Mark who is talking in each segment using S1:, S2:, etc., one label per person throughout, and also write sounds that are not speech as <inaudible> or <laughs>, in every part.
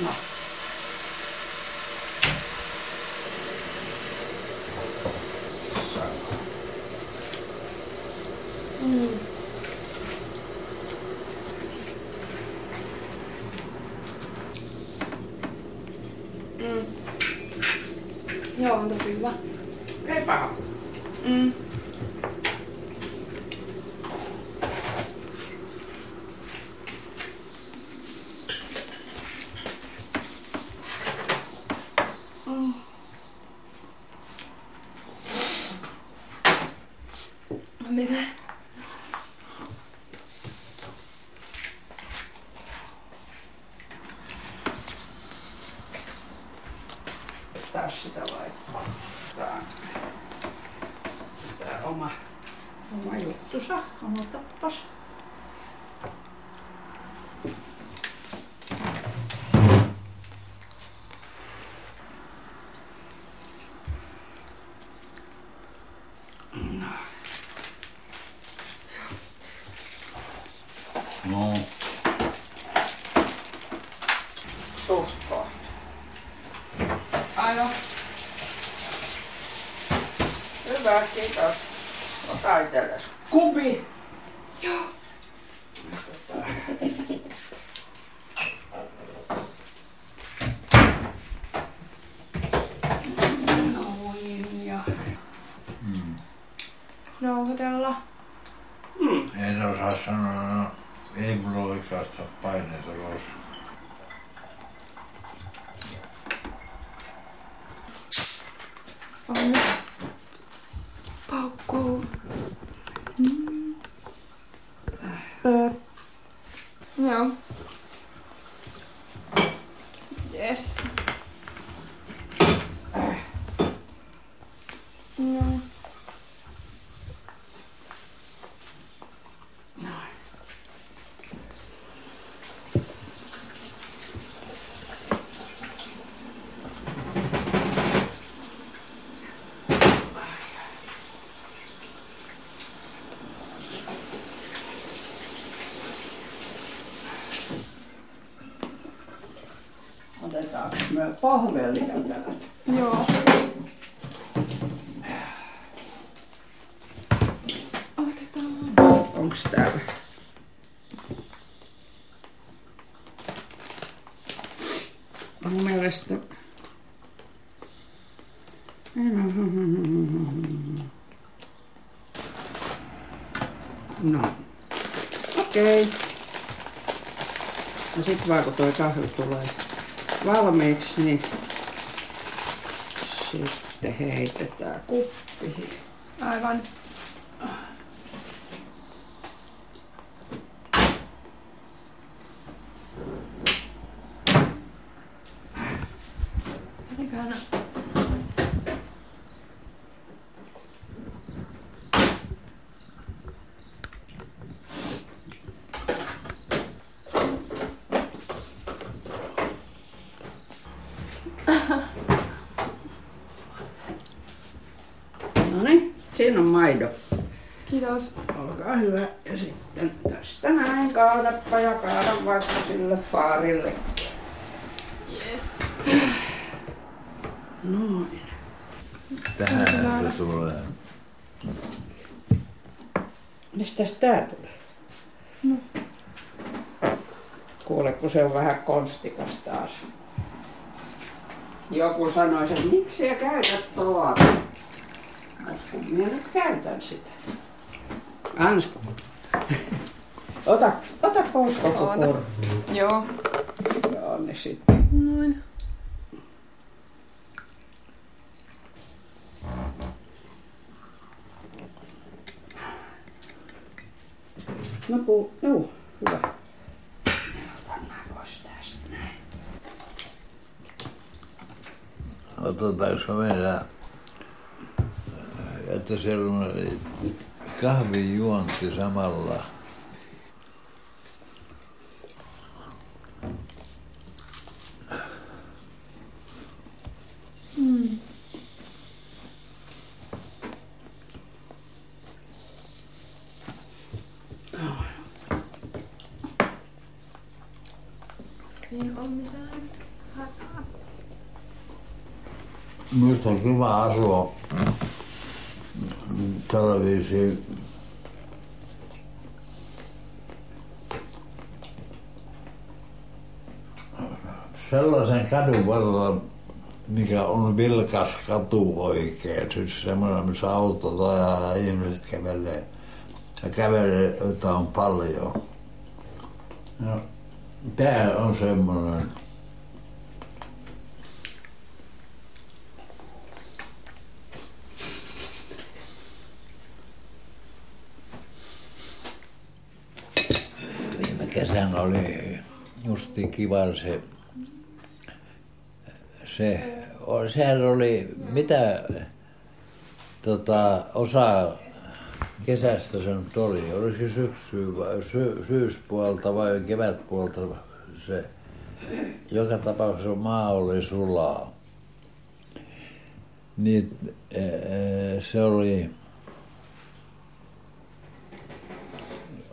S1: No.
S2: Hyvä,
S1: kiitos. Ota itsellesi kubi.
S2: Joo.
S1: Tota, Noin ja...
S2: Nauhoitella.
S3: en osaa sanoa, no, ei mulla oikeastaan paineita ulos.
S2: On nyt. Paukkuu. Mm. Öö. Joo. Yes. Joo.
S1: Noin. Pahvelia täältä?
S2: Joo. Otetaan.
S1: Onks täällä? Mun mielestä... No. Okei. Okay. No sit vaan kun toi kahvi tulee valmiiksi, niin sitten heitetään kuppiin.
S2: Aivan. Mitenköhän...
S1: No niin, siinä on maido.
S2: Kiitos.
S1: Olkaa hyvä. Ja sitten tästä näin kaadappa ja kaada vaikka sille faarille.
S2: Yes. <sighs>
S1: Noin.
S3: Tähän se tulee.
S1: Mistäs tää tulee?
S2: No.
S1: Kuule, kun se on vähän konstikas taas. Joku sanoi, että miksi sä käytät tuota? Kun minä nyt käytän sitä. Ansku. Ota, ota pois koko kortti.
S2: Joo.
S1: Joo, niin sitten.
S2: Noin.
S1: No ku, juu, hyvä. Pannaan pois tästä näin.
S3: Otetaanko meillä, että siellä on kahvijuonti samalla.
S2: Mm. Siinä on mitään.
S3: Minusta on kiva asua tällä viisiin. Sellaisen kadun varrella, mikä on vilkas katu oikein, siis semmoinen, missä autot ajaa ja ihmiset kävelee. Ja kävelee, joita on paljon. Ja tää on semmoinen. Viime kesänä oli justi kiva se, se, sehän oli, mitä tota, osa kesästä se nyt oli, olisiko syksy, vai sy, syyspuolta vai kevätpuolta se, joka tapauksessa maa oli sulaa. Niin se oli,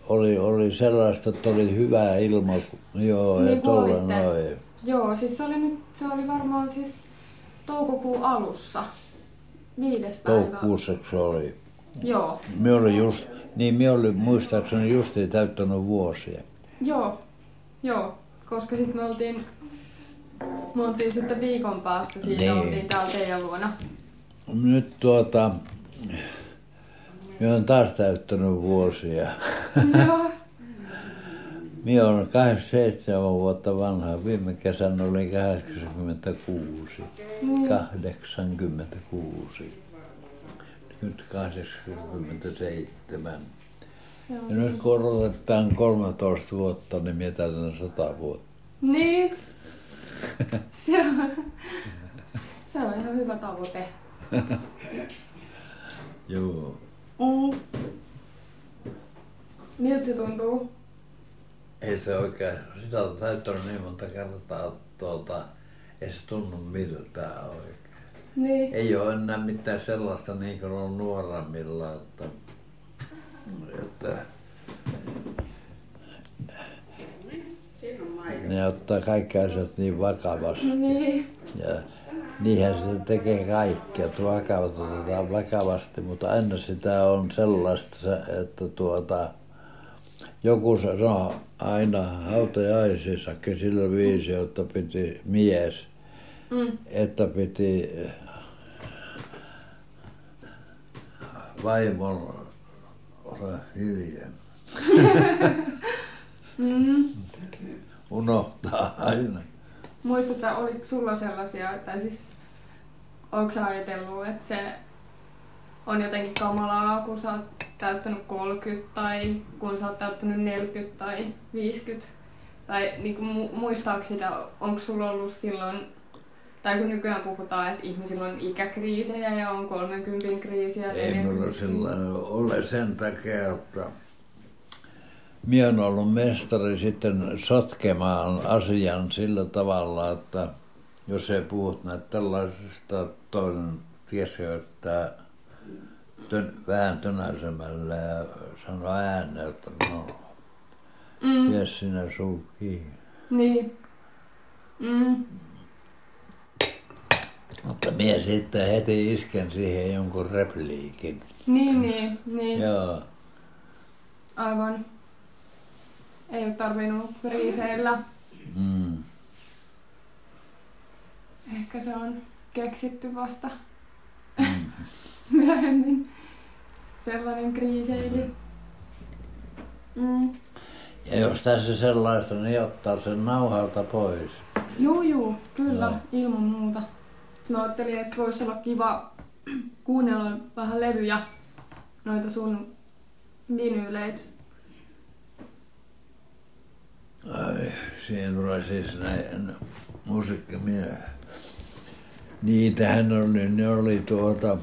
S3: oli, oli sellaista, että oli hyvä ilma, joo,
S2: Niin
S3: ja tuolla noin.
S2: Joo, siis se oli nyt, se oli varmaan siis toukokuun alussa. Viides päivä.
S3: Toukokuussa se oli.
S2: Joo,
S3: Me oli just, niin me oli muistaakseni justi täyttänyt vuosia.
S2: joo, joo. Koska sitten me oltiin, me oltiin sitten viikon päästä siitä,
S3: Niin.
S2: oltiin täällä teidän luona.
S3: Nyt tuota, me on taas täyttänyt vuosia.
S2: Joo.
S3: Minä olen 87 vuotta vanha. Viime kesänä olin 86.
S2: Niin.
S3: 86. Nyt 87.
S2: Se on.
S3: Ja nyt kun odotetaan 13 vuotta, niin minä täytän 100 vuotta.
S2: Niin. <laughs> Se on, se on ihan hyvä tavoite. <laughs>
S3: Joo.
S2: Mm. Miltä se tuntuu?
S3: Ei se oikein, sitä on täyttänyt niin monta kertaa, että tuota, ei se tunnu miltään oikein.
S2: Niin.
S3: Ei ole enää mitään sellaista niin kuin on nuoremmilla, että, että ne ottaa kaikki asiat niin vakavasti.
S2: Niin.
S3: Ja niinhän se tekee kaikkea, että vakavat otetaan vakavasti, mutta aina sitä on sellaista, se, että tuota, joku sanoo aina hautajaisissakin sillä viisi, että piti mies,
S2: Mm.
S3: että piti vaimon olla hiljaa. <laughs>
S2: Mm.
S3: Unohtaa aina.
S2: Muistatko, oliko sulla sellaisia, tai siis onko ajatellut, että se on jotenkin kamalaa, kun sä oot täyttänyt 30 tai kun sä oot täyttänyt 40 tai 50? Tai niin kuin, mu- muistaako sitä, onko sulla ollut silloin, tai kun nykyään puhutaan, että ihmisillä on ikäkriisejä ja on 30 kriisiä.
S3: Ei
S2: 40
S3: minulla sellainen ole sen takia, että minä olen ollut mestari sitten sotkemaan asian sillä tavalla, että jos ei puhut näitä tällaisesta, toinen tiesi että tön, vähän tönäisemällä ja sanoi ääneen, että no,
S2: Mm,
S3: pidä sinä suu kiinni.
S2: niin. Mm,
S3: Mutta minä sitten heti isken siihen jonkun repliikin.
S2: niin, niin, niin.
S3: Joo.
S2: Aivan. Ei ole tarvinnut riiseillä.
S3: Mm.
S2: Ehkä se on keksitty vasta <laughs> myöhemmin. Sellainen kriiseily. Mm.
S3: Ja jos tässä sellaista, niin ottaa sen nauhalta pois.
S2: Juu, juu, kyllä,
S3: Joo.
S2: ilman muuta. Mä ajattelin, että voisi olla kiva kuunnella vähän levyjä, noita sun vinyyleitä.
S3: Ai, siihen tulee siis näin musiikkimiehiä. Niitähän oli, ne oli tuota...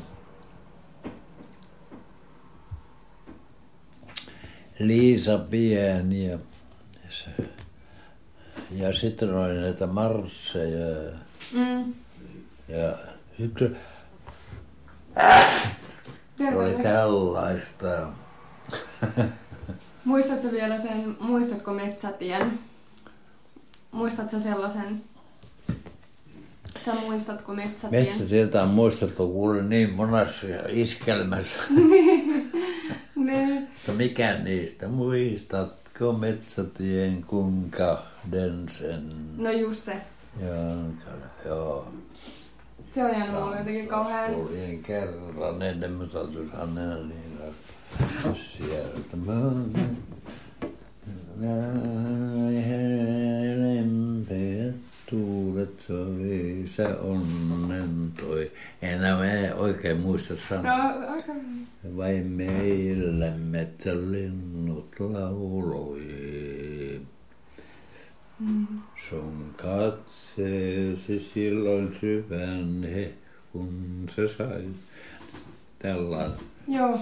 S3: Liisa Pieni ja, ja sitten oli näitä marsseja ja,
S2: Mm.
S3: ja sitten oli
S2: Tervehdys.
S3: tällaista. <laughs>
S2: Muistatko vielä sen, muistatko Metsätien? Muistatko sellaisen Sä muistatko metsätien?
S3: Metsätieltä on muistettu kuule niin monessa iskelmässä. <laughs> <laughs>
S2: Ne.
S3: Mutta mikä niistä? Muistatko metsätien kun kahden sen?
S2: No just se.
S3: Jonka, joo.
S2: Se on jäänyt mulle jotenkin kauhean...
S3: Kuljen kerran ennen mitoitushan ne niin sieltä. Lempeät tuulet soi, se onnen toi. Enää mä oikein muista
S2: No,
S3: sanoa.
S2: aika...
S3: Vai meille metsälinnut lauloi. Sun katseesi silloin syvän he, kun se sai. Tällainen.
S2: Joo,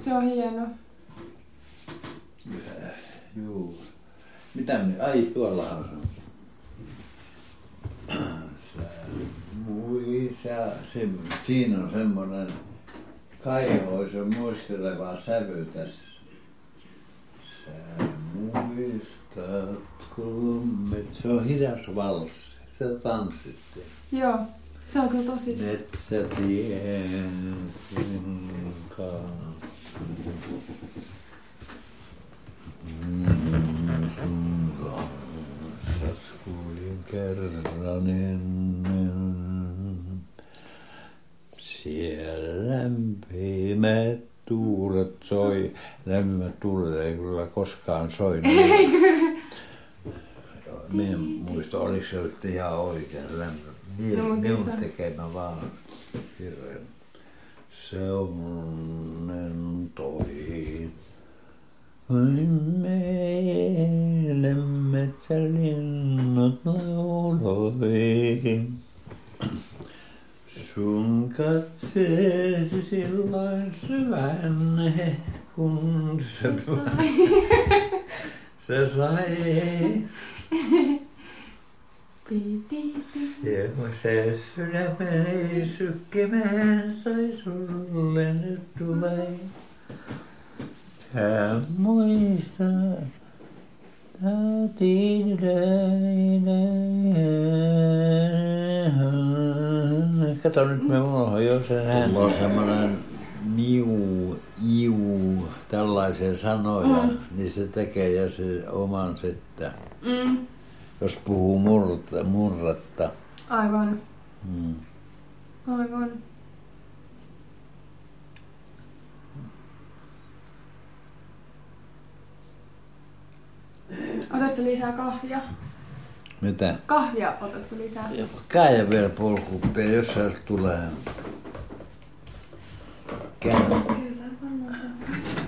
S2: se on hieno.
S3: Juu. Mitä nyt? Ai, tuollahan se on. Sä muisa, se, siinä on semmoinen kaihoisen muisteleva sävy tässä. Sä muistatko, met, se on hidas valssi. Se tanssittiin.
S2: Joo, se on kyllä tosi...
S3: Metsätien kunkaan. Mm, sun kuulin kerran ennen. Siellä lämpimät tuulet soi. Lämpimät tuulet ei kyllä koskaan soi. <laughs> Minä en muista, oliko se nyt ihan oikein. Niin,
S2: No,
S3: minun
S2: se-
S3: tekemä vaan hirveän. Se onnen toi. Meille metsälinnut lauloi. Sun katseesi silloin syvän, kun se, se sai.
S2: Pi.
S3: Joo, se sydämeni sykkimään sai sulle nyt tulee. Sä muistat, Kato nyt me unohdin jo sen äänen. Mulla on semmonen miu, iu, tällaisia sanoja,
S2: Mm.
S3: niin se tekee ja se oman sitten.
S2: Mm,
S3: Jos puhuu murretta, murretta.
S2: aivan,
S3: Mm.
S2: aivan. Otatko lisää kahvia?
S3: Mitä?
S2: Kahvia otatko lisää?
S3: Käy vielä polkuppia, jos sieltä tulee. Käy.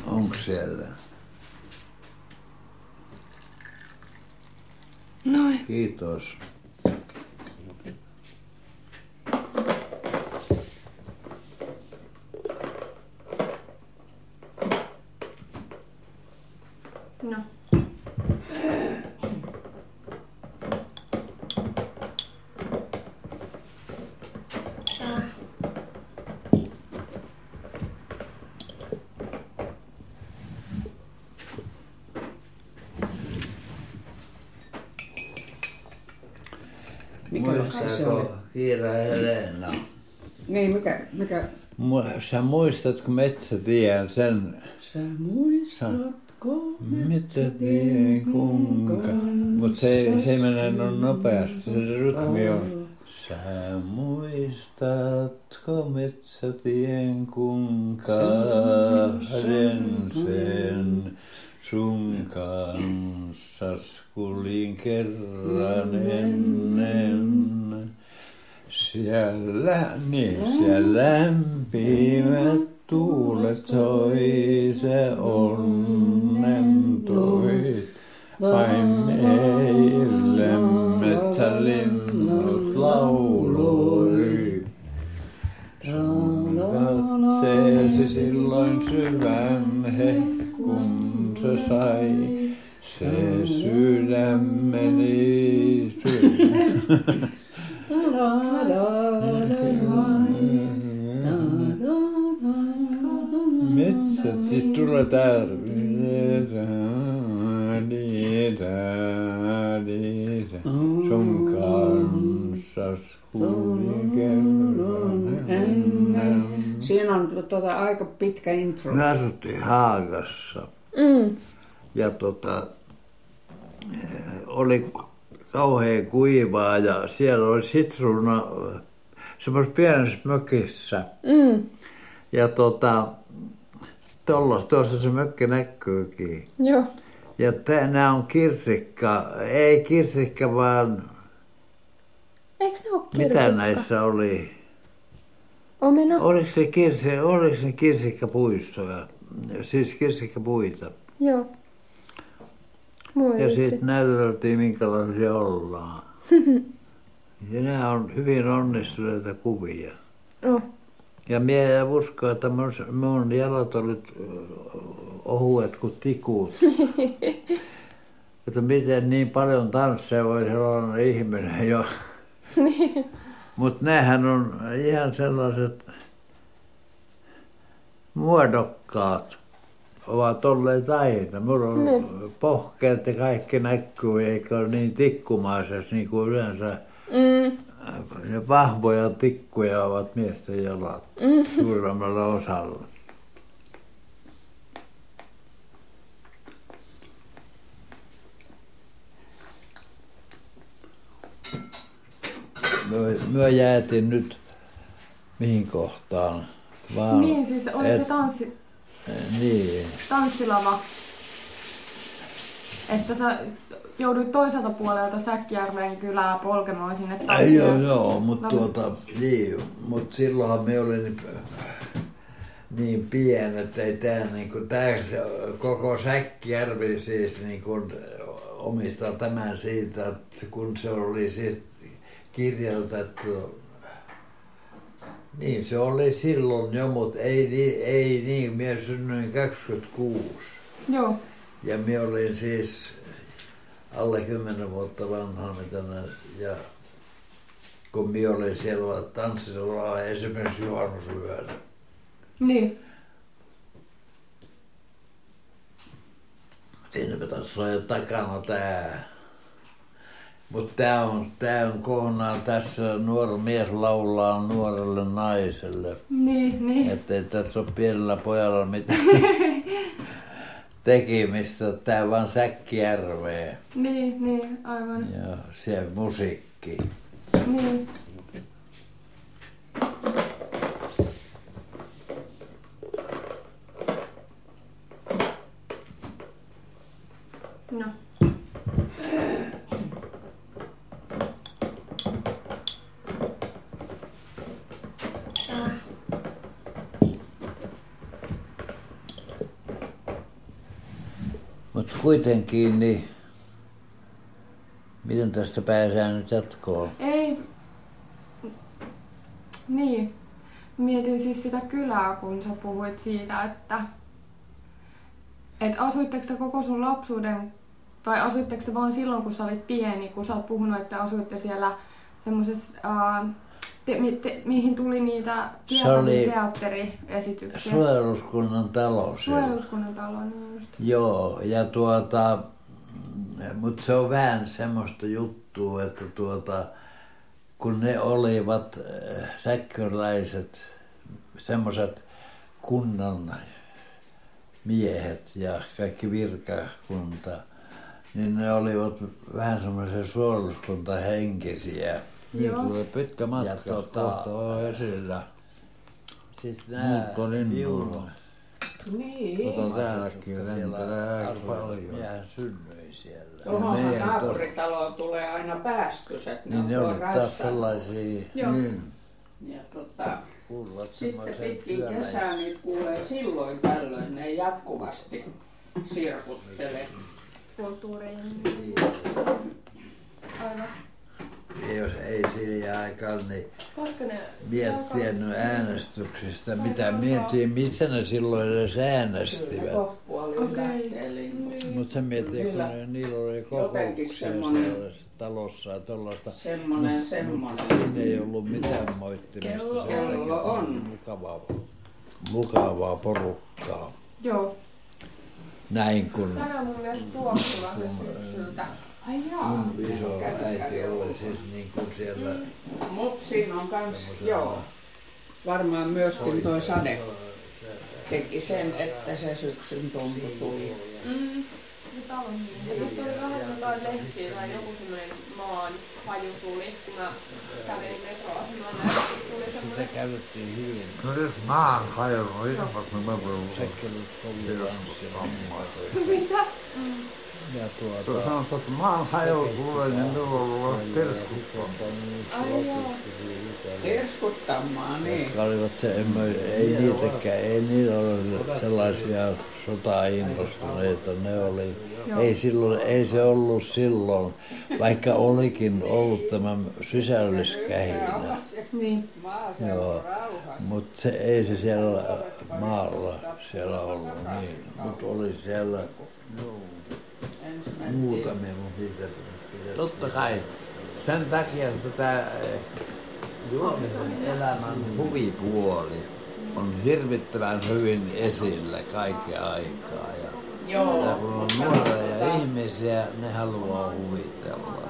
S3: Onko siellä?
S2: Noin.
S3: Kiitos.
S2: No. Tää.
S1: Mikä se oli?
S3: Muistatko Kiira Helena?
S1: Niin, mikä, mikä?
S3: Mu- Sä muistatko Metsätien sen
S1: Sä muistatko
S3: Metsätien kunka? Mut se, ei- se ei mene noin nopeasti, se rytmi on. Sä muistatko metsätien kunka sen sun kanssas kulin kerran ennen. Siellä, niin, siellä lämpimät tuulet soi, se onnen toi. Vain
S1: intro.
S3: Me asuttiin Haagassa
S2: Mm.
S3: ja tota, eh, oli kauhean kuivaa ja siellä oli sitruuna semmoisessa pienessä mökissä.
S2: Mm.
S3: Ja tota, tollos, tuossa se mökki näkyykin.
S2: Joo.
S3: Ja nämä on kirsikka, ei kirsikka vaan,
S2: Eikö ne ole
S3: mitä
S2: kirsikka?
S3: näissä oli?
S2: Omena?
S3: Oliko se, kirsi, oliko se kirsikkapuistoja? Siis kirsikkapuita.
S2: Joo. Voi
S3: Ja sitten näyteltiin, minkälaisia ollaan. <laughs> Ja nämä on hyvin onnistuneita kuvia.
S2: Oh.
S3: Ja minä en usko, että mun, mun jalat olivat ohuet kuin tikut. <laughs> että miten niin paljon tansseja voi sellainen ihminen jo. Mutta nämähän on ihan sellaiset muodokkaat ovat olleet aina. Mulla on
S2: Niin.
S3: pohkeet ja kaikki näkyy, eikä ole niin tikkumaisessa niin kuin yleensä
S2: Mm.
S3: ne vahvoja tikkuja ovat miesten jalat suurimmalla osalla. Me, me jäätiin nyt mihin kohtaan? Vaan,
S2: Niin, siis oli se
S3: et-
S2: tanssi,
S3: Niin,
S2: tanssilava. Että sä jouduit toiselta puolelta Säkkijärven kylää polkemaan sinne tanssille.
S3: joo, joo, mutta
S2: No,
S3: tuota, niin, mut silloinhan me oli niin, niin pieni, että ei tämä niinku, tää, se, koko Säkkijärvi siis niinku, omistaa tämän siitä, että kun se oli siis kirjoitettu, niin se oli silloin jo, mutta ei, niin- ei niin, minä synnyin 26.
S2: Joo.
S3: Ja minä olin siis alle 10 vuotta vanha, mitä ne, ja kun minä olin siellä tanssilla esimerkiksi juhannusyönä.
S2: Niin.
S3: Siinä pitäisi olla jo takana tää. Mutta tämä on, tää on kohdana tässä nuori mies laulaa nuorelle naiselle.
S2: Niin, niin.
S3: Että ei tässä ole pienellä pojalla mitään <laughs> tekemistä. Tämä vaan Säkkijärveä
S2: Niin, niin, aivan.
S3: ja se musiikki.
S2: Niin.
S3: Kuitenkin, niin miten tästä pääsee nyt jatkoon?
S2: Ei. Niin. Mietin siis sitä kylää, kun sä puhuit siitä, että et asuitteko te koko sun lapsuuden, vai asuitteko te vaan silloin, kun sä olit pieni, kun sä oot puhunut, että asuitte siellä semmoisessa, uh, te, mi, te, mihin tuli niitä
S3: Se oli
S2: teatteriesityksiä.
S3: Suojeluskunnan talo.
S2: Suojeluskunnan talo, niin just.
S3: Joo, ja tuota, mutta se on vähän semmoista juttua, että tuota, kun ne olivat äh, säkköläiset, semmoiset kunnan miehet ja kaikki virkakunta, niin ne olivat vähän semmoisia suojeluskuntahenkisiä.
S2: Joo.
S4: Tulee pitkä matka,
S3: Ja tota-
S4: kohta on esillä.
S3: Siis nämä
S4: Muuttolinnulla.
S1: Niin.
S4: Tota täälläkin lentelee aika paljon.
S3: Minähän synnyin siellä.
S1: Tuohonhan naapuritaloon tulee aina pääskyset.
S3: Niin ne
S1: on
S3: olivat
S1: tuolla
S3: taas sellaisia,
S2: Joo.
S4: Niin.
S1: Ja tota, sitten pitkin kesää niin kuulee silloin tällöin, ne jatkuvasti sirkuttelee.
S2: Kulttuuriin. Aivan.
S3: Ja jos ei siihen aikaan, niin
S2: Koska ne...
S3: miettinyt äänestyksistä, mitä miettii, missä ne silloin edes äänestivät.
S1: Linnulle.
S3: Mutta se miettii, kun ne, niillä oli kokouksia
S1: semmoinen-
S3: sellaisessa talossa ja tuollaista.
S1: Semmonen, semmonen.
S3: Siinä ei ollut mitään moittimista.
S2: Kello
S3: se
S1: Kello on.
S3: Mukavaa, mukavaa porukkaa.
S2: Joo.
S3: Näin kun
S2: Tänään mun mielestä tuoksuva se syksyltä.
S1: Ai jaa.
S3: mun iso äiti oli siis niin kuin siellä
S1: Mutta siinä on kans, joo, varmaan myöskin toi sade teki sen, että se syksyn tuntu tuli.
S2: Mm. On niin. Ja sitten oli vähän jotain lehtiä tai joku semmoinen maan haju tuli, kun mä kävelin metroasemalla ja sitten tuli
S3: sitä käytettiin hyvin.
S4: No jos maan hajonnut ilmat, niin mä voin
S3: Sekkelit kovia tanssia.
S2: Mitä?
S3: Ja
S4: Tuo
S3: tuota...
S4: sanotaan, että maan niin minulla on.
S2: Ai joo.
S1: Terskuttamaan, niin.
S3: Jotka olivat se, emme, ei niitäkään, ei niillä ole sellaisia sotainnostuneita, ne oli,
S2: Joo.
S3: ei, silloin, ei se ollut silloin, vaikka olikin ollut tämä sisällyskähinä,
S2: Niin.
S3: Joo. mutta se, ei se siellä maalla siellä ollut niin, mutta oli siellä
S1: mentiin.
S3: Muutamia, mutta niitä pidettiin.
S4: Totta kai. Sen takia tätä eh, julkisen elämän huvipuoli on hirvittävän hyvin esillä kaiken aikaa. Ja,
S1: Joo.
S4: ja kun on nuoria ihmisiä, ne haluaa huvitella.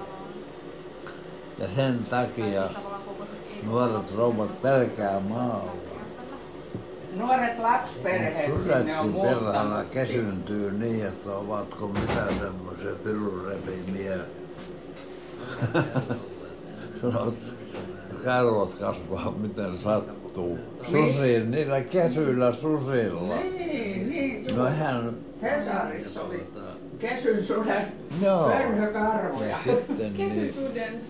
S4: Ja sen takia nuoret rouvat pelkää maalla.
S1: Nuoret lapsiperheet sinne on muuttanut.
S3: Kesyntyy niin, että ovatko mitä semmoisia pirurepimiä. <laughs> Sanot, karvat kasvaa miten sattuu. Susiin, niillä kesyillä susilla.
S1: Niin, niin.
S3: No hän,
S1: Hesarissa oli kesyn suden
S3: joo.
S1: pörhökarvoja.
S3: Sitten <laughs> niin,
S2: Kesysuden.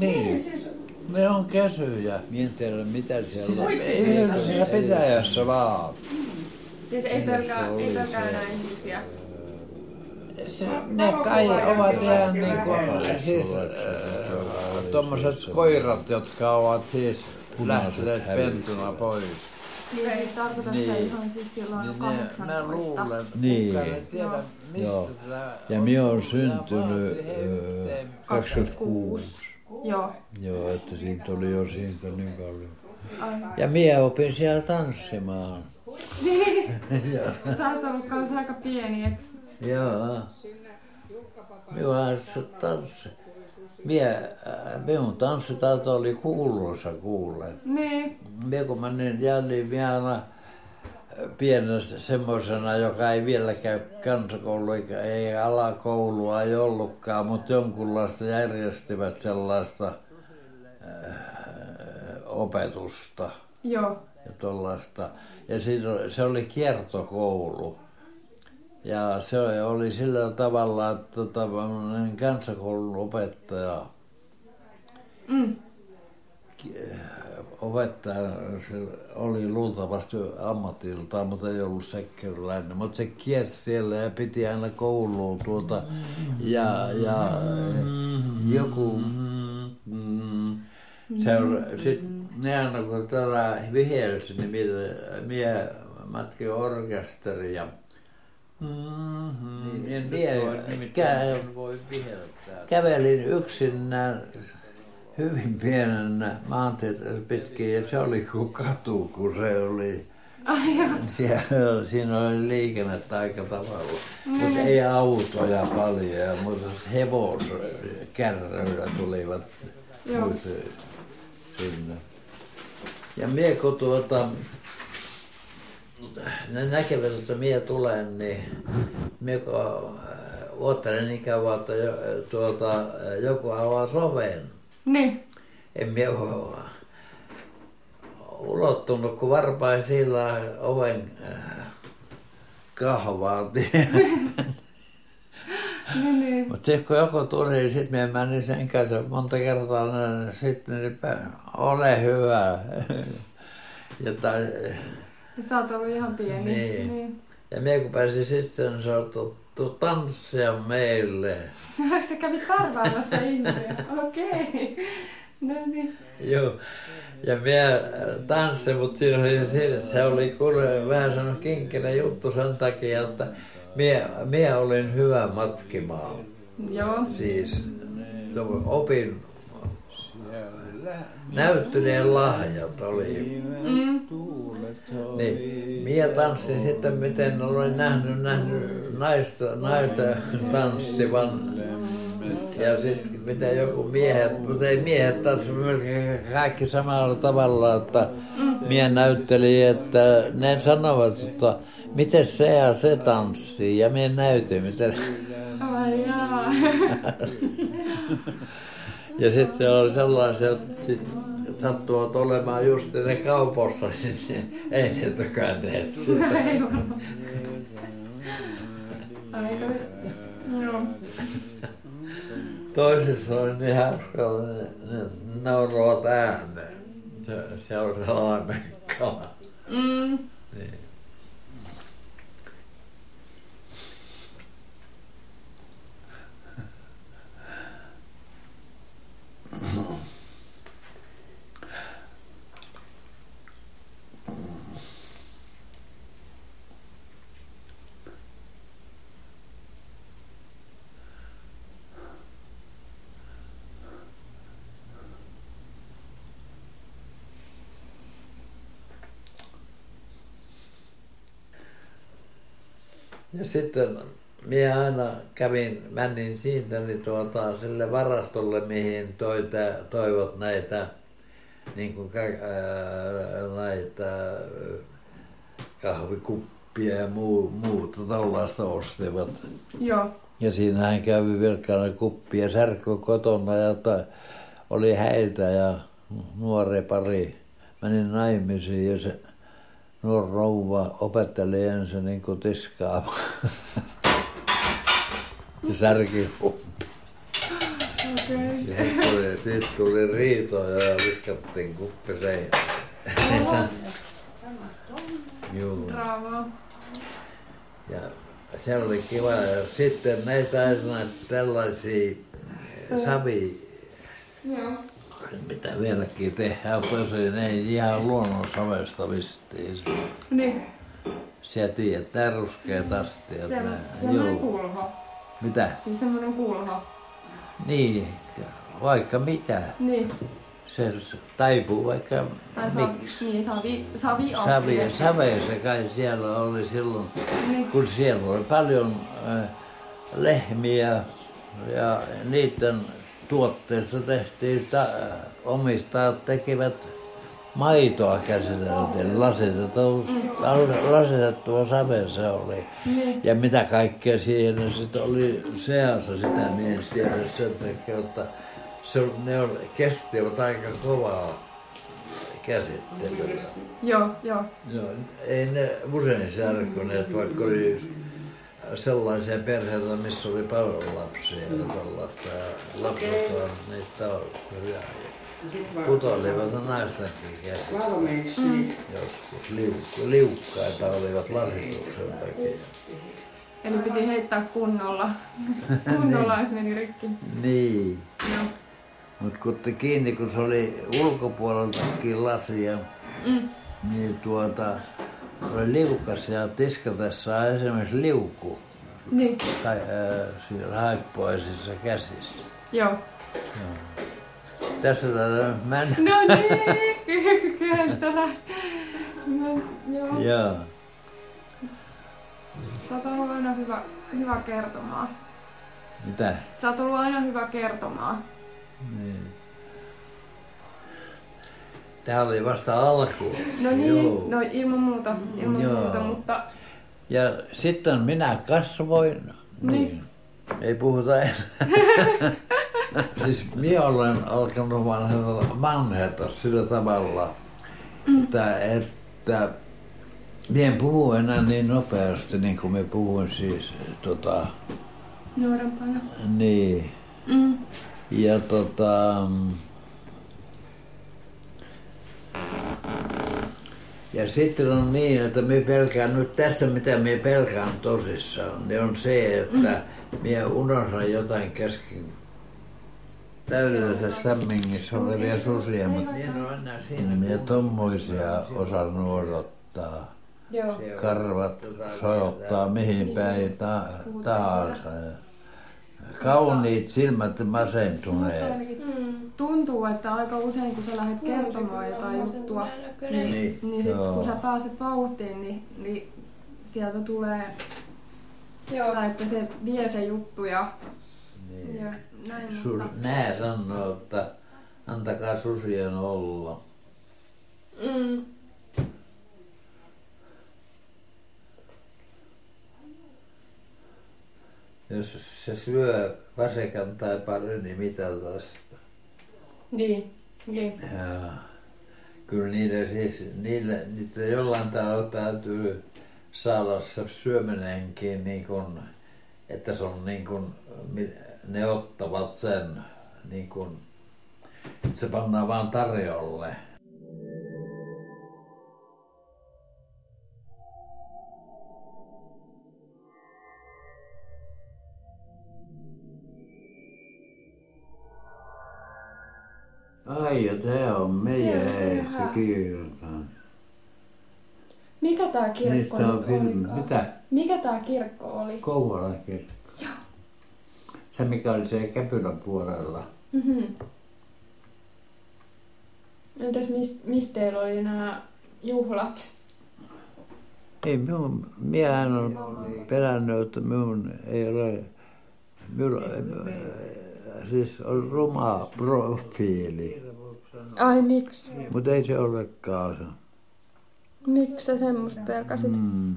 S3: niin,
S1: siis
S3: ne on kesyjä. Mie en tiedä mitä siellä on. Siellä pitäjässä vaan.
S2: Siis ei pelkää, ei pelkää
S3: se.
S2: enää ihmisiä.
S3: Se, ne kai ovat ihan niin kuin, siis äh, tuommoiset koirat, jotka ovat siis lähteneet pentuna pois.
S2: Niin ei tarkoita
S3: Niin.
S2: se ihan siis silloin
S3: Niin ne, mä
S2: 18.
S3: luulen,
S4: Niin.
S3: tiedä, mistä Joo. Ja minä olen
S4: on.
S3: syntynyt
S4: Tämä vaatii
S3: ö,
S4: yhteen-
S3: 26.
S2: Joo.
S3: Joo, että siitä oli jo siitä niin paljon.
S2: Aivan.
S3: Ja minä opin siellä tanssimaan.
S2: Niin. Sä oot ollut kanssa aika pieni, eks?
S3: Joo. Minua tanssi. Mie, äh, minun tanssitaito oli kuuluisa kuulen.
S2: Niin.
S3: Minä kun menin jälleen, minä aina pienenä semmoisena, joka ei vielä käy kansakoulua, eikä ei alakoulua ei ollutkaan, mutta jonkunlaista järjestivät sellaista äh, opetusta
S2: Joo.
S3: ja tuollaista. Ja se oli kiertokoulu. Ja se oli sillä tavalla, että tota, tämmöinen kansakoulun opettaja,
S2: Mm.
S3: Opettaja se oli luultavasti ammatiltaan, mutta ei ollut sekkeriläinen. Mutta se kiersi siellä ja piti aina kouluun tuota. Ja, ja joku... Se on, sit ne aina kun tätä vihelsi, niin mie, mie matkin orkesteria. Niin, mie kä-
S4: voi viheltää.
S3: kävelin yksinään hyvin pienenä maantietä pitkin ja se oli kuin katu, kun se oli siellä, siinä oli liikennettä aika tavalla, mutta ei autoja paljon, ja mutta hevoskärryillä tulivat
S2: Joo.
S3: sinne. Ja mie kun tuota, ne näkevät, että mie tulen, niin mie kun äh, oottelen niin kauan, että tuota, joku avaa soven.
S2: Niin.
S3: En mie oo ulottunut, kun varpain sillä oven äh, kahvaan. <laughs>
S2: Niin, niin.
S3: Mutta sitten kun joku tuli, niin sitten minä menin sen kanssa monta kertaa, niin sitten niin ole hyvä. <laughs> ja, tai,
S2: Ja sä oot ollut ihan pieni.
S3: Niin.
S2: niin.
S3: ja minä kun pääsin sitten, niin tuttu tanssia meille.
S2: Sä kävit karvaamassa ihmisiä. Okei. No niin.
S3: Joo. Ja minä tanssin, mutta siinä oli, siinä, se oli kuule vähän semmoinen kinkkinen juttu sen takia, että minä, minä olin hyvä matkimaan.
S2: Joo.
S3: Siis opin näyttelijän lahjat oli.
S2: Mm.
S3: Niin, minä tanssin sitten, miten olen nähnyt, nähnyt naista, naista tanssivan. Ja sitten mitä joku miehet, mutta ei miehet taas kaikki samalla tavalla, että mie näytteli, että ne sanovat, että miten se ja se tanssii ja mie näytin, miten...
S2: Ai jaa. <laughs>
S3: Ja sitten se oli sellaisia, että sit sattuvat olemaan just ne kaupoissa, <laughs> niin ei ne tykänneet sitä.
S2: Ei varmaan. Aika. Joo.
S3: Toisissa oli niin hauska, ne, ne nauravat ääneen. Se, se on sellainen mekkala.
S2: Mm.
S3: Niin. Ja sitten minä aina kävin, menin siitä niin tuota, sille varastolle, mihin toita, toivot näitä, niin kuin, ää, näitä kahvikuppia ja muu, muuta tällaista ostivat.
S2: Joo.
S3: Ja siinähän kävi vilkkana kuppi ja särkky kotona ja to, oli häitä ja nuori pari meni naimisiin ja se nuori rouva opetteli ensin niin kuin tiskaamaan. <laughs> ja särki kuppi.
S2: Okei.
S3: Ja sitten tuli, siitä tuli riitoja ja viskattiin kuppi seinään. Juu.
S2: Bravo.
S3: Ja se oli kiva. Ja sitten näitä näitä tällaisia savi,
S2: Joo.
S3: mitä vieläkin tehdään, tosin ei ihan luonnonsavesta vistiin.
S2: Niin.
S3: Sä tiedät, tää ruskeat astiat.
S2: Se, semmoinen
S3: Joo. Mitä?
S2: Siis semmoinen kulho.
S3: Niin, vaikka mitä.
S2: Niin.
S3: Se taipuu vaikka
S2: Tai
S3: miksi.
S2: niin, savi, savi
S3: Savi ja säve se kai siellä oli silloin,
S2: Niin.
S3: kun siellä oli paljon äh, lehmiä ja niiden tuotteista tehtiin, ta, omistajat tekivät maitoa käsiteltiin, lasitettu, lasitettua save se oli.
S2: Niin.
S3: Ja mitä kaikkea siihen sitten oli seassa, sitä minä en tiedä sen takia, että se, ne on, kestivät aika kovaa käsittelyä.
S2: Joo, joo.
S3: Joo, ei ne usein särkyneet, vaikka oli sellaisia perheitä, missä oli paljon lapsia ja tällaista. Ja lapset on niitä on putoilivat naistenkin käsin.
S1: Valmiiksi. niin
S3: Joskus liuk- liukkaita olivat lasituksen takia.
S2: Eli piti heittää kunnolla. kunnolla, että meni rikki.
S3: Niin.
S2: Joo.
S3: Mutta kun otti kiinni, kun se oli ulkopuoleltakin lasia,
S2: Mm.
S3: niin tuota, oli liukas ja tiskatessa esimerkiksi liuku
S2: Niin.
S3: sai, äh, siinä haippoisissa käsissä.
S2: Joo.
S3: Tässä nyt mennä.
S2: No niin, kyllä sitä. No, joo.
S3: Joo.
S2: Sä oot ollut aina hyvä, hyvä kertomaan.
S3: Mitä?
S2: Sä oot ollut aina hyvä kertomaan.
S3: Niin. Tämä oli vasta alku.
S2: No niin,
S3: Joo.
S2: no ilman muuta, ilman
S3: Joo.
S2: muuta, mutta
S3: Ja sitten minä kasvoin. Niin.
S2: Niin.
S3: Ei puhuta enää. <laughs> siis minä olen alkanut vanheta, vanheta sillä tavalla, että, että minä en puhu enää niin nopeasti, niin kuin me puhuin siis. Tota,
S2: nuorempana.
S3: niin.
S2: Mm.
S3: Ja tota... Ja sitten on niin, että me pelkään nyt tässä, mitä me pelkään tosissaan, niin on se, että minä unohdan jotain kesken täydellisessä stämmingissä olevia susia, mutta minä en. Minä tommoisia osannut odottaa.
S2: Joo.
S3: Karvat sojottaa mihin päin ta- tahansa. Kauniit silmät masentuneet.
S2: Mm. Tuntuu, että aika usein kun sä lähdet kertomaan jotain juttua, niin,
S3: Niin,
S2: niin sit, kun sä pääset vauhtiin, niin, niin sieltä tulee,
S5: Joo.
S2: tai että se vie se juttu ja,
S3: Niin.
S2: ja näin,
S3: Sur, nää sanoo, että antakaa susien olla.
S2: Mm.
S3: Jos se syö vasekan tai pari, niin mitä tästä?
S2: Niin, niin.
S3: Ja kyllä niiden siis, niille, niitä jollain tavalla täytyy saada se syöminenkin niin kuin, että se on niin kuin, ne ottavat sen niin kuin, että se pannaan vaan tarjolle. Ai ja tää on meidän
S2: Se ihan-
S3: kirjoitetaan.
S2: Mikä tää kirkko
S3: Niistä
S2: nyt
S3: on film...
S2: olikaan?
S3: Mitä?
S2: Mikä tää kirkko oli?
S3: Kouvolan kirkko. Se mikä oli se Käpylän puolella.
S2: Mhm. Entäs mis, mistä teillä oli nämä juhlat?
S3: Ei minun, minähän on pelännyt, että minun ei ole, minun, siis on ruma profiili,
S2: Ai miksi?
S3: mutta ei se olekaan se.
S2: Miksi sä semmoista pelkäsit?
S3: Mm.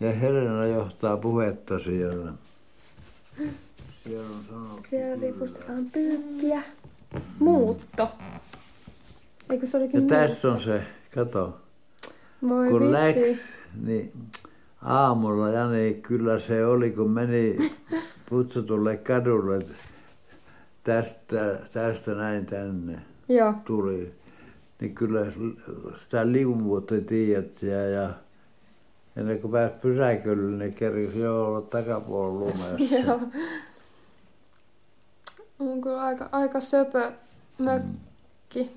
S3: Ja Helena johtaa puhetta siellä. Siellä on sanottu
S2: Siellä
S3: kyllä.
S2: ripustetaan pyykkiä. Muutto. Eikö se
S3: Ja
S2: olikin
S3: tässä on se, kato,
S2: Voi
S3: kun
S2: vitsi.
S3: läks, niin aamulla, ja niin kyllä se oli, kun meni putsutulle kadulle, tästä, tästä näin tänne
S2: Joo.
S3: tuli, niin kyllä sitä liuvuutti, tiedät, ja ennen kuin pääsi pysäkölle, niin kerkisi jo olla takapuolella lumessa. <laughs>
S2: Joo. On kyllä aika, aika söpö mökki.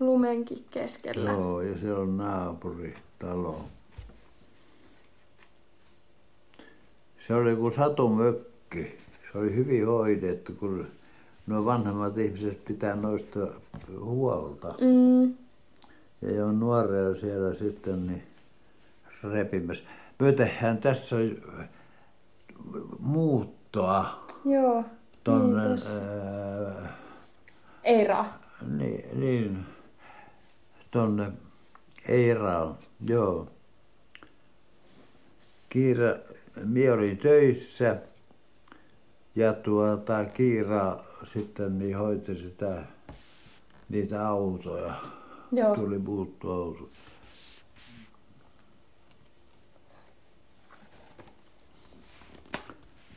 S2: Lumenkin keskellä.
S3: Joo, ja se on naapuritalo. Se oli kuin satumökki. Se oli hyvin hoidettu, kun nuo vanhemmat ihmiset pitää noista huolta.
S2: Mm.
S3: Ja jo nuoria siellä sitten niin repimässä. Me tehdään tässä muuttoa
S2: Joo.
S3: tonne,
S2: Niin, tossa.
S3: ää,
S2: Eira.
S3: niin, niin, tonne Eiraan, joo. Kiira, minä olin töissä ja tuota, Kiira sitten niin hoiti sitä, niitä autoja.
S2: Joo.
S3: Tuli muuttoauto.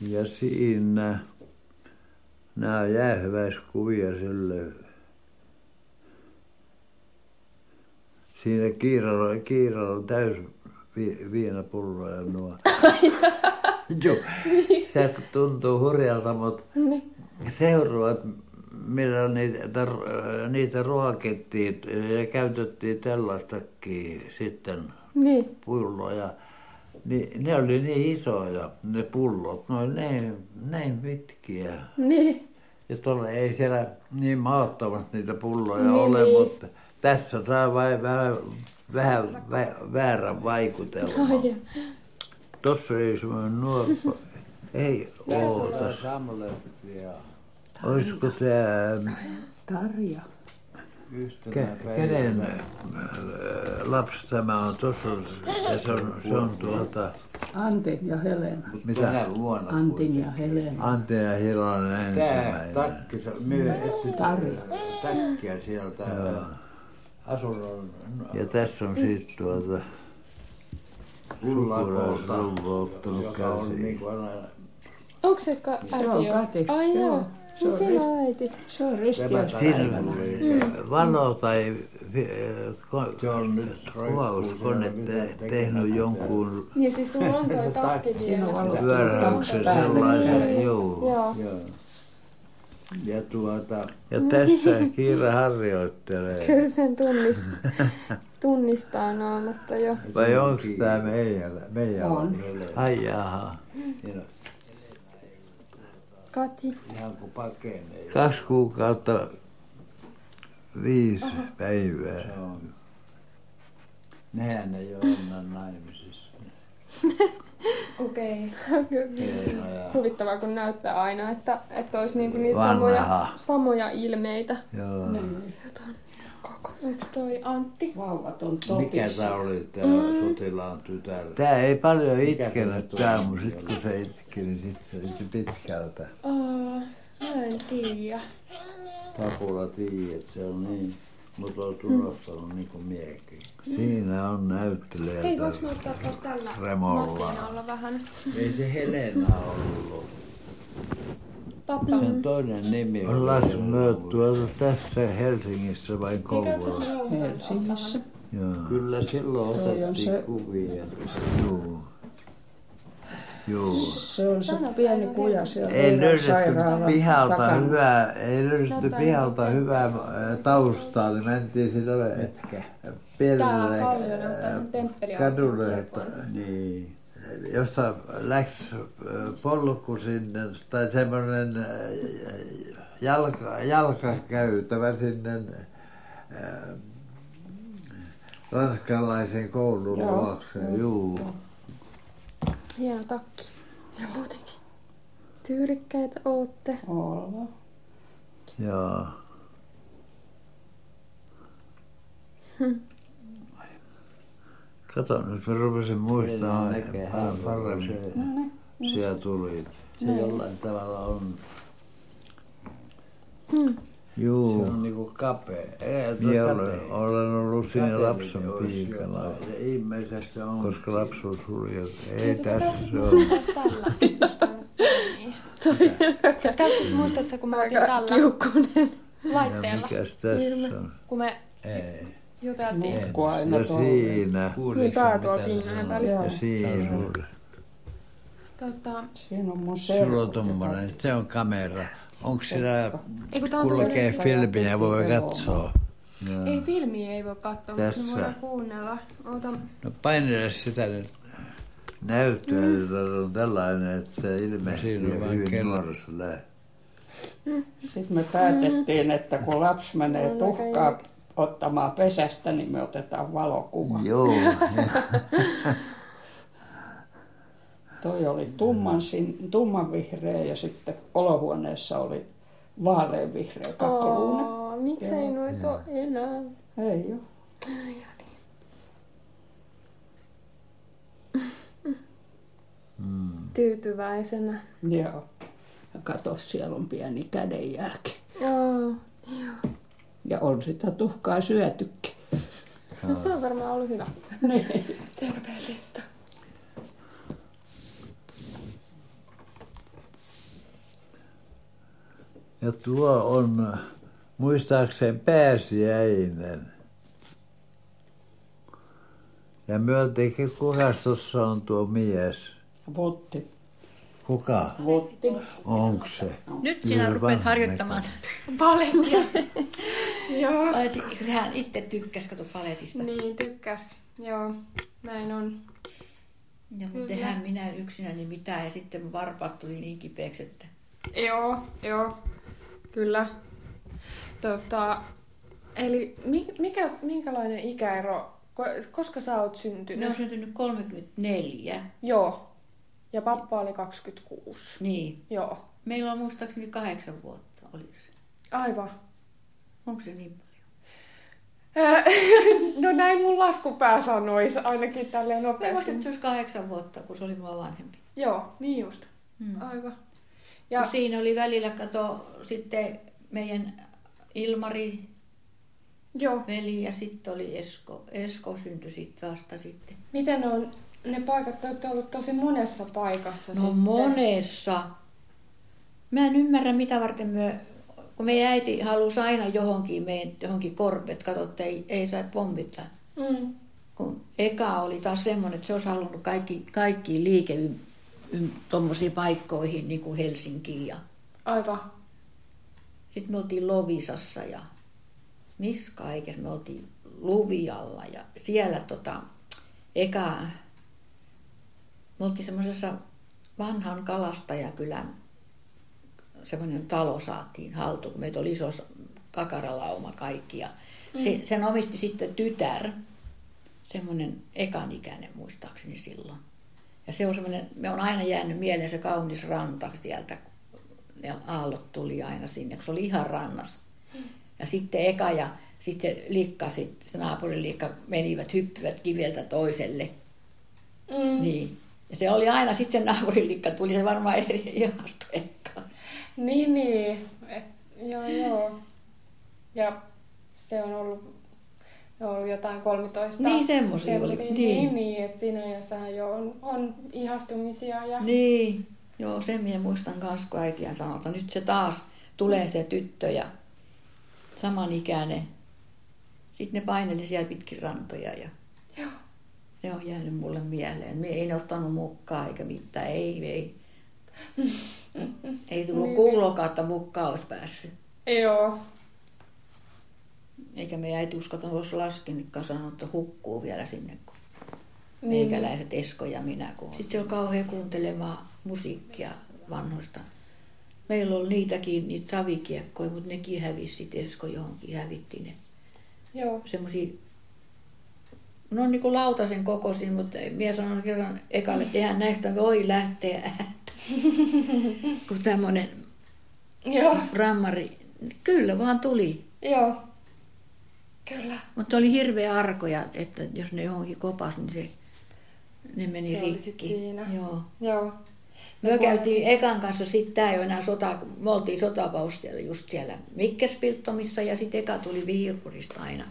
S3: Ja siinä nämä jäähyväiskuvia sille. Siinä Kiiralla, Kiiralla on täys vi, viinapullo ja nuo. <laughs> Joo, se tuntuu hurjalta, mutta
S2: Niin.
S3: seuraavat, millä niitä, niitä ruokittiin ja käytettiin tällaistakin sitten
S2: Niin.
S3: pulloja. Niin ne oli niin isoja, ne pullot, ne oli näin, näin pitkiä.
S2: Niin.
S3: Ja tuolla ei siellä niin maattomasti niitä pulloja
S2: Niin,
S3: ole,
S2: niin.
S3: mutta tässä saa vain vähän, vähän vä, väärän vaikutelman.
S2: Ai, ja.
S3: Tuossa ei semmoinen nuori... Ei oo tässä. Olisiko tämä...
S1: Tarja.
S3: Ke- kenen äh, lapsi tämä on? Tuossa on, se on, se on tuota...
S1: Antti ja Helena.
S3: Mitä?
S1: Antin ja Helena.
S3: Ante ja Hilanen ensimmäinen.
S4: takki, se myy
S1: Tarja.
S4: takkia sieltä. Asunnon
S3: Ja tässä on sitten tuota...
S4: Ullakolta, joka on
S3: käsiin.
S4: niin kuin aina
S2: Onko se ka-
S1: Se on? Kati.
S2: Ai
S1: Joo.
S2: joo.
S1: Se on
S2: on äiti.
S1: Se on ristiäispäivänä.
S3: Siinä valo tai ko-
S4: Se on nyt
S3: kuvauskone te, tehnyt jonkun
S2: Niin siis sulla on toi takki vielä.
S3: pyöräyksen sellaisen, joo.
S2: Joo.
S4: Joo. Ja tuota,
S3: Ja tässä Kiira harjoittelee.
S2: Kyllä sen tunnist, tunnistaa naamasta jo.
S3: Vai onko tämä meidän?
S4: meidän
S1: On.
S4: on.
S3: Ai jaha.
S2: Kati.
S4: Ihan kuin pakenee.
S3: Kaksi kuukautta, viisi päivää.
S4: Joo. Nehän ei ole enää naimisissa. <laughs>
S2: Okei.
S3: Ja-
S2: Huvittavaa, kun näyttää aina, että, että olisi niinku niitä
S3: Vanha.
S2: samoja, samoja ilmeitä.
S3: Joo.
S2: Onko toi Antti?
S1: Vauvat on
S3: Mikä
S1: topissa.
S3: tää oli tää sotilaan tytär? Tää ei paljon itkenyt tää, mutta sit kun se itki, niin sit se itki pitkältä.
S2: Aa, mä en tiedä.
S3: Tapula tiedät, että se on niin. Mutta on tulossa on niinku miekin. Siinä on näyttelijä.
S2: Hei, voiko mä ottaa taas tällä
S3: Remolla.
S2: maskinalla vähän?
S3: Ei se Helena ollut.
S2: Pappa.
S3: Sen toinen nimi Ollaan me tuolla tässä Helsingissä vai Kouvolassa?
S1: Helsingissä.
S3: Joo. Kyllä silloin
S1: Toi on
S3: otettiin
S1: se-
S3: kuvia. Joo. Joo.
S1: Se on se pieni kuja siellä
S3: Ei löydetty
S1: sairaalan
S3: pihalta
S1: takana.
S3: hyvää, ei löydetty pihalta hyvää äh, taustaa, niin mentiin
S1: Etkä.
S3: pienelle äh, kadulle, että, niin, josta läks äh, polku sinne, tai semmoinen äh, jalka, jalkakäytävä sinne äh, ranskalaisen koulun
S1: Joo,
S3: luokse. Juu.
S2: Hieno takki. Ja muutenkin. Tyyrikkäitä ootte.
S1: Olla.
S3: Joo. Kato, nyt mä rupesin muistamaan paljon paremmin. Siellä tuli. Se jollain tavalla on. Juu. Se on niinku kapea. Minä olen, olen ollut siinä lapsen piikana. Ihmeisesti se on. Koska lapsuus hurja. Ei tässä se on.
S2: Just tällä. <laughs> Niin. Käykö, muistatko, kun mä otin tällä
S3: Ja
S2: laitteella,
S3: mikäs tässä on?
S2: kun me
S3: Ei.
S2: Juteltiin?
S1: Nukkuu aina
S3: Ja
S1: tuolla.
S3: siinä.
S2: Niin pää tuolla pinnan välissä.
S3: Ja siinä.
S2: Tota,
S1: Siinä on mun
S3: Sulla on tommonen, se on kamera. Onko
S2: on
S3: kulkee filmiä, voi katsoa?
S2: Ei filmiä ei voi katsoa, mutta
S3: Tässä.
S2: me voidaan kuunnella. Ota,
S3: No painele sitä nyt. Näyttöä, mm. on tällainen, että se ilmeisesti on hyvin nuoressa lähtee.
S1: Sitten me päätettiin, että kun lapsi menee tuhkaa ottamaan pesästä, niin me otetaan valokuva.
S3: Joo. <laughs>
S1: Toi oli tumman, sin, tummanvihreä ja sitten olohuoneessa oli vaaleanvihreä kakkoluinen.
S2: Aa, miksei
S1: Joo.
S2: noita ole enää?
S1: Ei oo.
S2: Tyytyväisenä.
S1: Joo. Ja kato, siellä on pieni kädenjälki.
S2: Joo.
S1: Ja on sitä tuhkaa syötykin.
S2: No se on varmaan ollut hyvä.
S1: Niin.
S2: Terveellistä.
S3: Ja tuo on muistaakseni pääsiäinen. Ja myöntikin, kuka tuossa on tuo mies?
S1: Vutti.
S3: Kuka?
S1: Vutti.
S3: Onko se?
S6: Nyt sinä
S3: Kyllä
S6: rupeat harjoittamaan.
S2: Palettia. <laughs> Joo.
S6: Vai hän itse tykkäsi kato paletista.
S2: Niin, tykkäs. Joo, näin on.
S6: Ja mutta tehdään minä yksinäni niin mitään ja sitten varpaat tuli niin kipeäksi, että
S2: Joo, joo. Kyllä. Tota, eli mi- mikä, minkälainen ikäero, ko- koska sä oot
S6: ne
S2: syntynyt?
S6: on syntynyt 34.
S2: Joo. Ja pappa oli 26.
S6: Niin.
S2: Joo.
S6: Meillä on muistaakseni kahdeksan vuotta, oliko se?
S2: Aivan.
S6: Onko se niin paljon?
S2: Ää, <laughs> no näin mun laskupää sanoisi ainakin tälleen
S6: Mä
S2: nopeasti.
S6: muistan, että se olisi kahdeksan vuotta, kun se oli mua vanhempi.
S2: Joo, niin just.
S6: Mm.
S2: Aivan.
S6: Ja
S2: Ja
S6: siinä oli välillä, kato, sitten meidän Ilmari
S2: joo,
S6: veli ja sitten oli Esko. Esko syntyi sitten vasta sitten.
S2: miten on ne paikat, te olette ollut tosi monessa paikassa
S6: No
S2: sitten.
S6: monessa. Mä en ymmärrä, mitä varten me, kun meidän äiti halusi aina johonkin, meidän, johonkin korpet, katso, että ei, ei saa pommittaa.
S2: Mm.
S6: Kun eka oli taas semmoinen, että se olisi halunnut kaikki, kaikki liike ym, ym, tommosiin paikkoihin, niin kuin Helsinkiin. Ja
S2: Aivan.
S6: sitten me oltiin Lovisassa ja missä kaikessa me oltiin Luvialla ja siellä tota, eka, me oltiin semmoisessa vanhan kalastajakylän semmoinen talo saatiin haltuun, kun meitä oli iso kakaralauma kaikki ja se, sen omisti sitten tytär, semmoinen ekanikäinen muistaakseni silloin. Ja se on semmoinen, me on aina jäänyt mieleen se kaunis ranta sieltä, ne aallot tuli aina sinne, kun se oli ihan rannassa. Ja sitten Eka ja sitten Likka, sit, se naapurin Likka menivät, hyppivät kiveltä toiselle.
S2: Mm.
S6: Niin. Ja se oli aina, sitten se naapurin Likka tuli, se varmaan eri ihastu Ekkaan.
S2: Niin, niin. Et, joo, joo. Ja se on ollut, on ollut jotain 13.
S6: Niin, semmosia oli, niin.
S2: Niin, niin että siinä ajassa jo on, on ihastumisia. Ja...
S6: Niin, joo, sen minä muistan kanssa, kun äitiä sanoi, että nyt se taas tulee se tyttö ja samanikäinen. Sitten ne paineli siellä pitkin rantoja ja. Ne on jäänyt mulle mieleen. Me ei ne ottanut mukaan eikä mitään, ei, ei. Ei tullut
S2: Niin.
S6: kuulokaan, että mukaan olisi päässyt.
S2: Joo.
S6: Eikä me äiti uskota olisi laskenutkaan sanoa, että hukkuu vielä sinne, kun
S2: Niin.
S6: meikäläiset Esko ja minä. Kun... Sitten oli kauhean kuuntelemaan musiikkia vanhoista. Meillä oli niitäkin, niitä savikiekkoja, mutta nekin hävisi sitten Esko johonkin, hävitti ne.
S2: Joo.
S6: Semmoisia, no niin kuin lautasen kokoisin, mutta minä sanoin kerran ekalle, että eihän näistä voi lähteä ääntä. <laughs> kun tämmöinen
S2: Joo.
S6: rammari, kyllä vaan tuli.
S2: Joo. Kyllä.
S6: Mutta oli hirveä arkoja, että jos ne johonkin kopas, niin se, ne meni
S2: Se
S6: rikki.
S2: siinä.
S6: Joo.
S2: Joo.
S6: Me
S2: Ja
S6: käytiin Ekan kanssa, sitten tämä ei ole enää sota, me oltiin sotapaus siellä just siellä Mikkerspilttomissa ja sitten Eka tuli Viipurista aina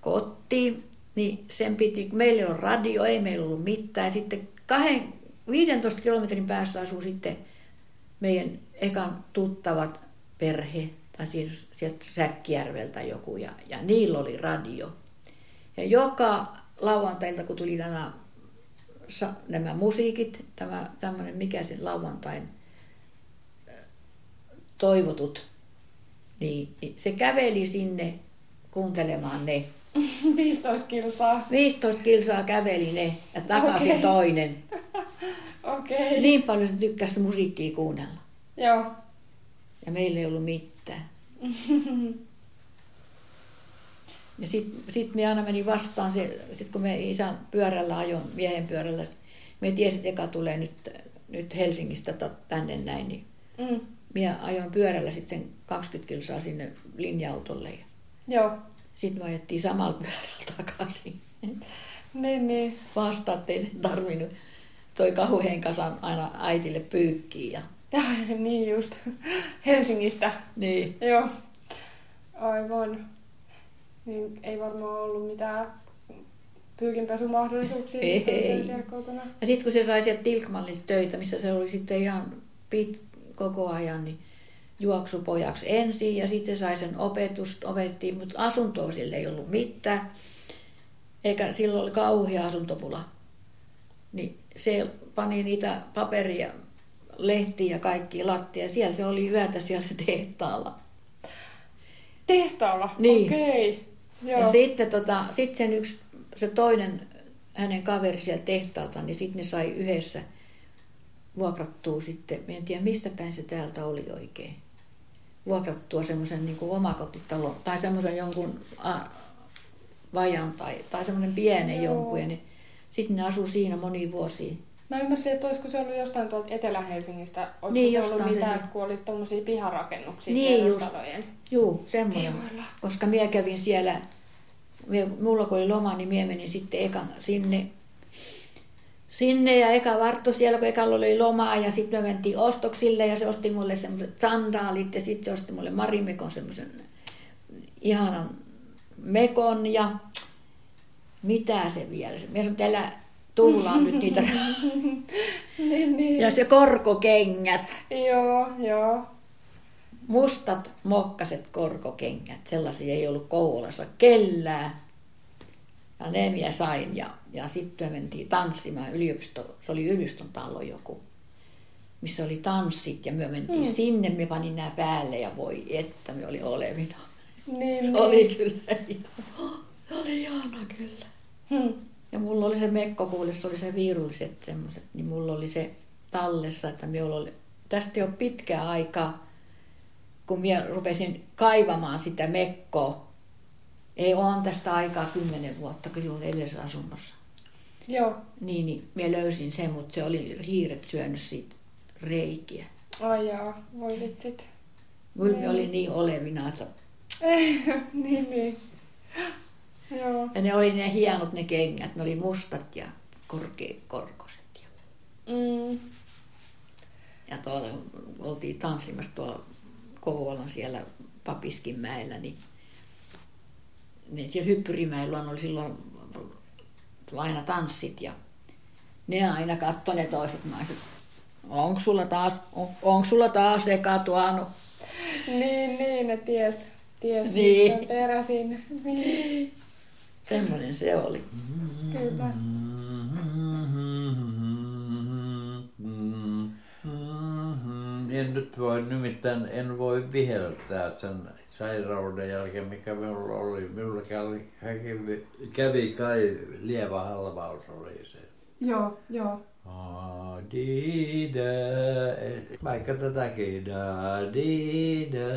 S6: kotiin. Niin sen piti, meillä on radio, ei meillä ollut mitään. Sitten kahden, 15 kilometrin päässä asuu sitten meidän Ekan tuttavat perhe, tai siis sieltä Säkkijärveltä joku, ja, ja niillä oli radio. Ja joka lauantailta, kun tuli nämä, nämä musiikit, tämä tämmöinen, mikä sen lauantain toivotut, niin, niin se käveli sinne kuuntelemaan ne. <laughs>
S2: 15 kilsaa.
S6: 15 kilsaa käveli ne ja takaisin
S2: Okei.
S6: toinen. <laughs>
S2: Okei. Okay.
S6: Niin paljon se tykkäsi musiikkia kuunnella.
S2: Joo.
S6: Ja meillä ei ollut mitään. <laughs> Ja sitten sit me aina meni vastaan, se, sit kun me isän pyörällä ajoin, miehen pyörällä, me tiesin, että eka tulee nyt, nyt Helsingistä tänne näin, niin
S2: Mm.
S6: minä ajoin pyörällä sitten sen 20 kilsaa sinne linja-autolle ja
S2: Joo.
S6: Sitten me ajettiin samalla pyörällä takaisin.
S2: Niin, niin.
S6: Vasta, ettei sen tarvinnut toi kauhean kasan aina äitille pyykkiä. Ja, <laughs>
S2: niin just. Helsingistä.
S6: niin.
S2: Joo. Aivan. Niin ei varmaan ollut mitään pyykinpesumahdollisuuksia
S6: Ei.
S2: sitten siellä kotona.
S6: Ja sitten kun se sai sieltä töitä, missä se oli sitten ihan pit koko ajan, niin juoksupojaksi ensin ja sitten sai sen opetusta, opettiin, mutta asuntoa sille ei ollut mitään. Eikä silloin oli kauhea asuntopula. Niin se pani niitä paperia, lehtiä ja kaikki lattia. Siellä se oli yötä siellä <laughs> tehtaalla.
S2: Tehtaalla?
S6: Niin.
S2: Okei. Joo.
S6: Ja sitten tota, sit sen yksi, se toinen hänen kaveri sieltä tehtaalta, niin sitten ne sai yhdessä vuokrattua sitten, mä en tiedä mistä päin se täältä oli oikein, vuokrattua semmoisen niin omakotitalon tai semmoisen jonkun a, vajan tai, tai semmoinen pienen
S2: Joo.
S6: jonkun. Ja ne, sitten ne asui siinä moni vuosia.
S2: Mä ymmärsin, että olisiko se ollut jostain tuolta Etelä-Helsingistä, olisiko
S6: Niin,
S2: se ollut mitään,
S6: se-
S2: kun oli tuommoisia piharakennuksia
S6: Niin, just.
S2: kerrostalojen
S6: Juu, semmoinen. Koska minä kävin siellä, minä, mulla kun oli loma, niin minä menin sitten ekan sinne, sinne ja eka vartto siellä, kun ekalla oli lomaa ja sitten me mentiin ostoksille ja se osti mulle semmoiset sandaalit ja sitten se osti mulle Marimekon semmoisen ihanan mekon ja mitä se vielä, se, minä sanoin, että älä tullaan nyt niitä. <laughs>
S2: Niin, niin.
S6: ja se korkokengät,
S2: Joo, joo.
S6: mustat mokkaset korkokengät, sellaisia ei ollut Kouvolassa kellään. Ja ne minä sain ja, ja sitten me mentiin tanssimaan yliopisto, se oli yliopiston talo joku, missä oli tanssit ja me mentiin Mm. sinne, me panin nämä päälle ja voi että me oli olevina.
S2: Niin,
S6: Se
S2: niin.
S6: oli kyllä, ihana. se oli ihana kyllä.
S2: Hmm.
S6: Ja mulla oli se mekko, kuule, se oli se viirulliset semmoiset, niin mulla oli se tallessa, että minulla oli, tästä ei ole pitkää aikaa, kun minä rupesin kaivamaan sitä mekkoa. Ei ole tästä aikaa kymmenen vuotta, kun olin edellisessä asunnossa.
S2: Joo.
S6: Niin, niin minä löysin sen, mutta se oli hiiret syönyt siitä reikiä.
S2: Ai jaa, voi vitsit.
S6: Kyllä
S2: Niin.
S6: oli niin olevina, että <laughs>
S2: niin, niin. Joo.
S6: ja ne oli ne hienot ne kengät, ne oli mustat ja korkeakorkoiset. Ja,
S2: Mm.
S6: ja tuolla oltiin tanssimassa tuolla Kouvolan siellä Papiskinmäellä, niin, niin siellä Hyppyrimäellä oli silloin aina tanssit ja ne aina katsoi ne toiset naiset. Onko sulla taas, on, onko sulla taas eka tuonut?
S2: Niin, niin, ne ties, ties
S6: Niin.
S2: mistä peräsin. Niin,
S6: Semmoinen se oli.
S2: kyllä.
S3: En nyt voi, nimittäin en voi viheltää sen sairauden jälkeen, mikä minulla oli. Minulla kävi, kävi, kävi kai lievä halvaus oli se.
S2: Joo, joo.
S3: Ah, di, da, vaikka tätäkin. Da, di, da,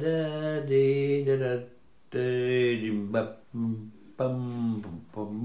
S3: da, di, da, da, di, di, ba, pam, pam, pam.